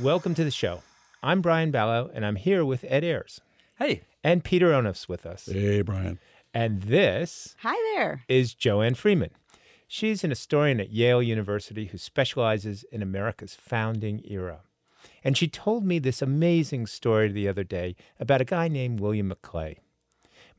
Welcome to the show. I'm Brian Balogh, and I'm here with Ed Ayers. Hey. And Peter Onuf's with us. Hey, Brian. And this Hi there. is Joanne Freeman. She's an historian at Yale University who specializes in America's founding era. And she told me this amazing story the other day about a guy named William Maclay.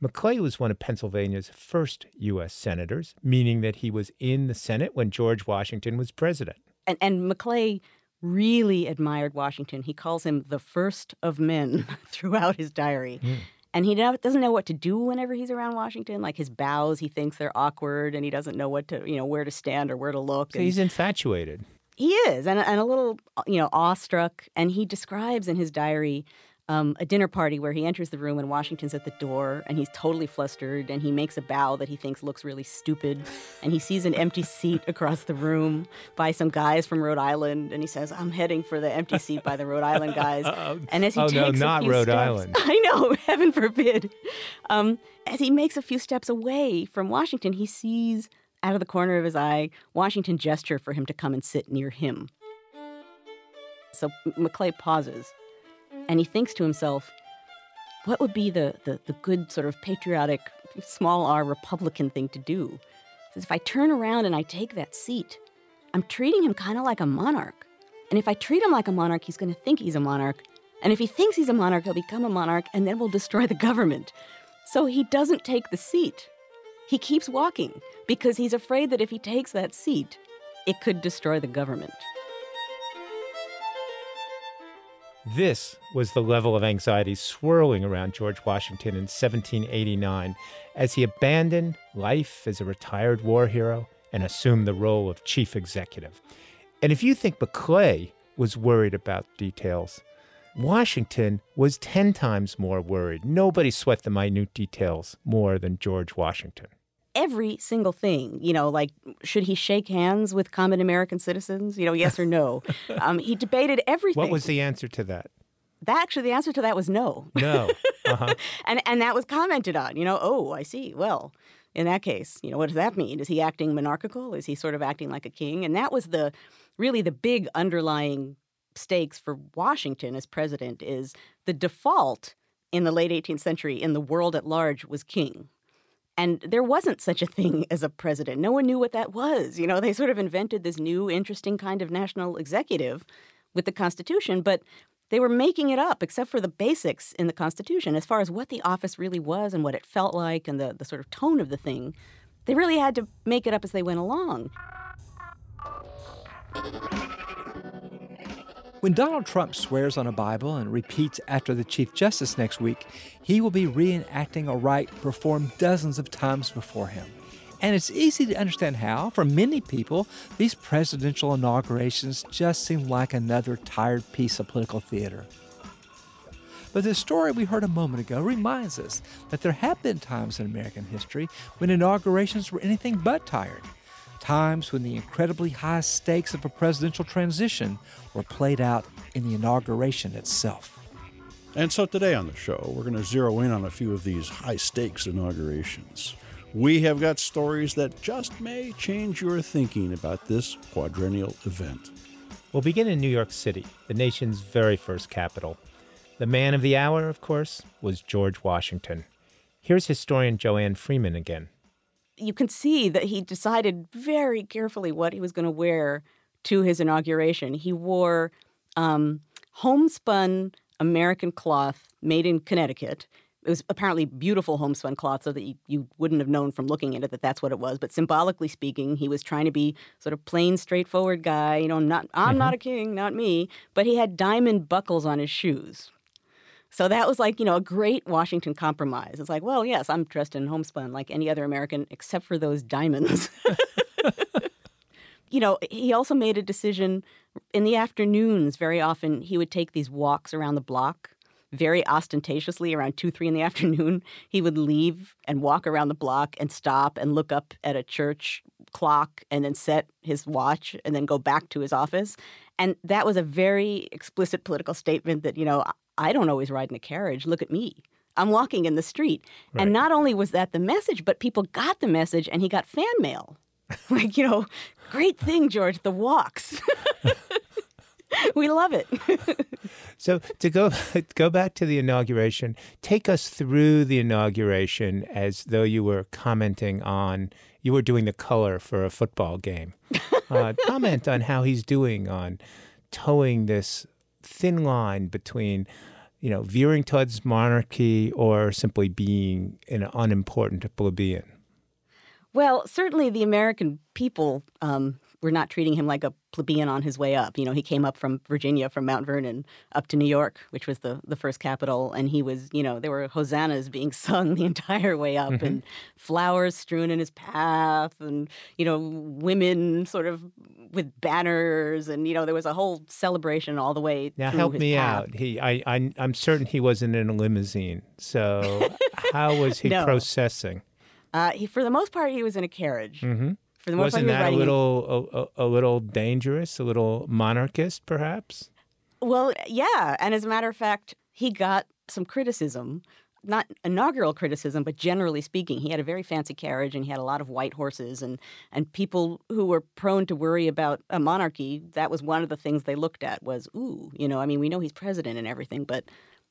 Maclay was one of Pennsylvania's first U.S. senators, meaning that he was in the Senate when George Washington was president. And, and Maclay really admired Washington. He calls him the first of men throughout his diary. Mm. And he doesn't know what to do whenever he's around Washington. Like his bows, he thinks they're awkward, and he doesn't know what to, you know, where to stand or where to look. So and- he's infatuated. He is, and, and a little, you know, awestruck. And he describes in his diary um, a dinner party where he enters the room and Washington's at the door, and he's totally flustered, and he makes a bow that he thinks looks really stupid, and he sees an empty seat across the room by some guys from Rhode Island, and he says, "I'm heading for the empty seat by the Rhode Island guys." And as he oh, no, takes a not few Rhode steps- Island. I know, heaven forbid. Um, as he makes a few steps away from Washington, he sees out of the corner of his eye Washington gesture for him to come and sit near him. So M- Maclay pauses and he thinks to himself, what would be the, the, the good sort of patriotic, small r Republican thing to do? He says, if I turn around and I take that seat, I'm treating him kind of like a monarch. And if I treat him like a monarch, he's going to think he's a monarch. And if he thinks he's a monarch, he'll become a monarch, and then we'll destroy the government. So he doesn't take the seat. He keeps walking because he's afraid that if he takes that seat, it could destroy the government. This was the level of anxiety swirling around George Washington in 1789 as he abandoned life as a retired war hero and assumed the role of chief executive. And if you think Maclay was worried about details, Washington was 10 times more worried. Nobody sweat the minute details more than George Washington. Every single thing, you know, like should he shake hands with common American citizens? You know, yes or no. um, he debated everything. What was the answer to that? that? Actually, the answer to that was no. No. Uh-huh. and and that was commented on. You know, oh, I see. Well, in that case, you know, what does that mean? Is he acting monarchical? Is he sort of acting like a king? And that was the really the big underlying stakes for Washington as president is the default in the late 18th century in the world at large was king. And there wasn't such a thing as a president. No one knew what that was. You know, they sort of invented this new, interesting kind of national executive with the Constitution, but they were making it up except for the basics in the Constitution as far as what the office really was and what it felt like and the, the sort of tone of the thing. They really had to make it up as they went along. When Donald Trump swears on a Bible and repeats after the Chief Justice next week, he will be reenacting a rite performed dozens of times before him. And it's easy to understand how, for many people, these presidential inaugurations just seem like another tired piece of political theater. But the story we heard a moment ago reminds us that there have been times in American history when inaugurations were anything but tired. Times when the incredibly high stakes of a presidential transition were played out in the inauguration itself. And so today on the show, we're going to zero in on a few of these high stakes inaugurations. We have got stories that just may change your thinking about this quadrennial event. We'll begin in New York City, the nation's very first capital. The man of the hour, of course, was George Washington. Here's historian Joanne Freeman again. You can see that he decided very carefully what he was going to wear to his inauguration. He wore um, homespun American cloth made in Connecticut. It was apparently beautiful homespun cloth, so that you, you wouldn't have known from looking at it that that's what it was. But symbolically speaking, he was trying to be sort of plain, straightforward guy. You know, not I'm not a king, not me. But he had diamond buckles on his shoes. So that was like, you know, a great Washington compromise. It's like, well, yes, I'm dressed in homespun like any other American except for those diamonds. you know, he also made a decision in the afternoons. Very often, he would take these walks around the block very ostentatiously around 2 3 in the afternoon he would leave and walk around the block and stop and look up at a church clock and then set his watch and then go back to his office and that was a very explicit political statement that you know i don't always ride in a carriage look at me i'm walking in the street Right. and not only was that the message but people got the message and he got fan mail like you know great thing george the walks we love it. so to go go back to the inauguration, take us through the inauguration as though you were commenting on you were doing the color for a football game. Uh, comment on how he's doing on towing this thin line between you know veering towards monarchy or simply being an unimportant plebeian. Well, certainly the American people um, were not treating him like a plebeian on his way up. You know, he came up from Virginia, from Mount Vernon, up to New York, which was the, the first capital. And he was, you know, there were hosannas being sung the entire way up mm-hmm. and flowers strewn in his path and, you know, women sort of with banners. And, you know, there was a whole celebration all the way Now, help me path. out. He, I, I, I'm certain he wasn't in a limousine. So how was he no. processing? Uh, he, for the most part, he was in a carriage. Mm-hmm. For the most Wasn't part, that a little a, a, a little dangerous, a little monarchist, perhaps? Well, yeah, and as a matter of fact, he got some criticism not inaugural criticism, but generally speaking, he had a very fancy carriage and he had a lot of white horses. And, and people who were prone to worry about a monarchy, that was one of the things they looked at was, ooh, you know, I mean, we know he's president and everything, but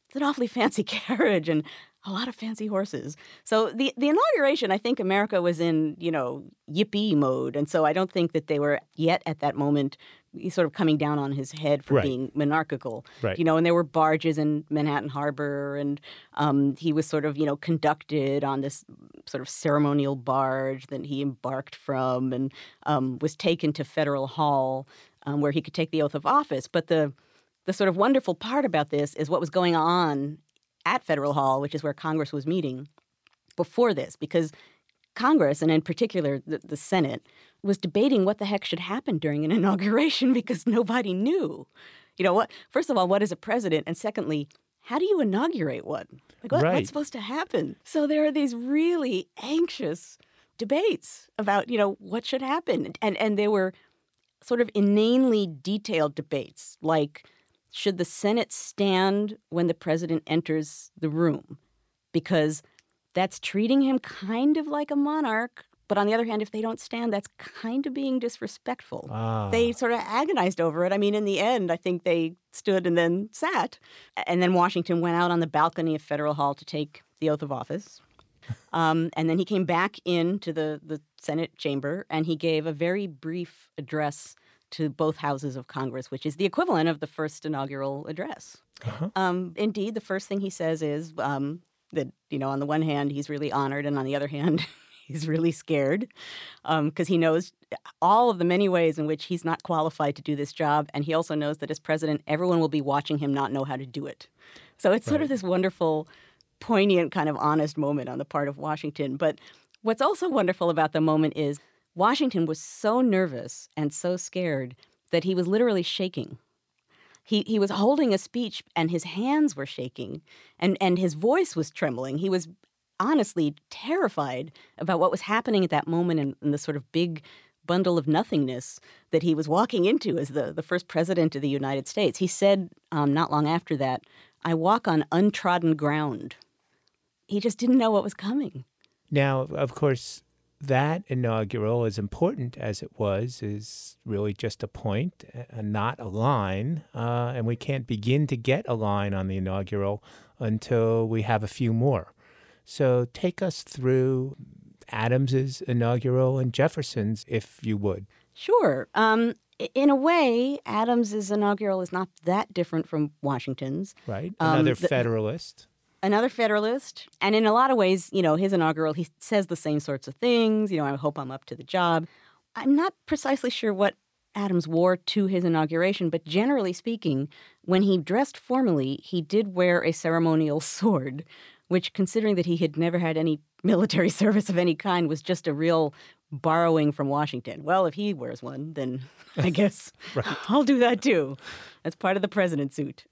it's an awfully fancy carriage and a lot of fancy horses. So the the inauguration, I think America was in, you know, yippee mode. And so I don't think that they were yet at that moment sort of coming down on his head for right. being monarchical. Right. You know, and there were barges in Manhattan Harbor and um, he was sort of, you know, conducted on this sort of ceremonial barge that he embarked from and um, was taken to Federal Hall um, where he could take the oath of office. But the the sort of wonderful part about this is what was going on at Federal Hall, which is where Congress was meeting before this, because Congress, and in particular the, the Senate, was debating what the heck should happen during an inauguration because nobody knew. You know what? First of all, what is a president? And secondly, how do you inaugurate one? Like, what, right. what's supposed to happen? So there are these really anxious debates about, you know, what should happen. And, and they were sort of inanely detailed debates, like should the Senate stand when the president enters the room? Because that's treating him kind of like a monarch. But on the other hand, if they don't stand, that's kind of being disrespectful. Ah. They sort of agonized over it. I mean, in the end, I think they stood and then sat. And then Washington went out on the balcony of Federal Hall to take the oath of office. Um, and then he came back into the, the Senate chamber and he gave a very brief address to both houses of Congress, which is the equivalent of the first inaugural address. Uh-huh. Um, indeed, the first thing he says is um, that, you know, on the one hand, he's really honored, and on the other hand, he's really scared because um, he knows all of the many ways in which he's not qualified to do this job. And he also knows that as president, everyone will be watching him not know how to do it. So it's right. sort of this wonderful, poignant, kind of honest moment on the part of Washington. But what's also wonderful about the moment is Washington was so nervous and so scared that he was literally shaking. He, he was holding a speech and his hands were shaking and, and his voice was trembling. He was honestly terrified about what was happening at that moment in, in the sort of big bundle of nothingness that he was walking into as the, the first president of the United States. He said um, not long after that, I walk on untrodden ground. He just didn't know what was coming. Now, of course, that inaugural, as important as it was, is really just a point, and not a line. Uh, and we can't begin to get a line on the inaugural until we have a few more. So take us through Adams's inaugural and Jefferson's, if you would. Sure. Um, in a way, Adams's inaugural is not that different from Washington's. Right. Another um, the, Federalist another Federalist. And in a lot of ways, you know, his inaugural, he says the same sorts of things. You know, I hope I'm up to the job. I'm not precisely sure what Adams wore to his inauguration, but generally speaking, when he dressed formally, he did wear a ceremonial sword, which, considering that he had never had any military service of any kind, was just a real borrowing from Washington. Well, if he wears one, then I guess right. I'll do that too. That's part of the president's suit.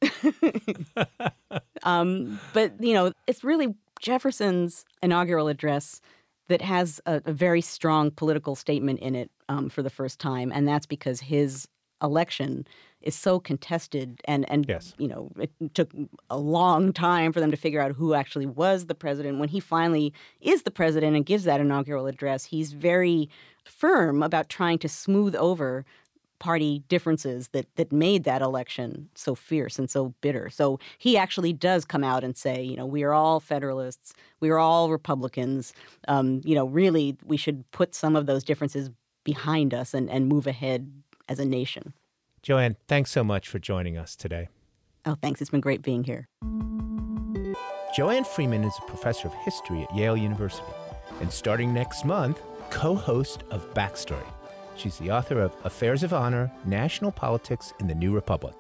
Um, but, you know, it's really Jefferson's inaugural address that has a, a very strong political statement in it um, for the first time. And that's because his election is so contested and and yes. you know it took a long time for them to figure out who actually was the president when he finally is the president and gives that inaugural address he's very firm about trying to smooth over party differences that that made that election so fierce and so bitter. So he actually does come out and say, you know, we are all Federalists, we are all Republicans. Um, you know, really, we should put some of those differences behind us and, and move ahead as a nation. Joanne, thanks so much for joining us today. Oh, thanks. It's been great being here. Joanne Freeman is a professor of history at Yale University and starting next month, co host of Backstory. She's the author of Affairs of Honor National Politics in the New Republic.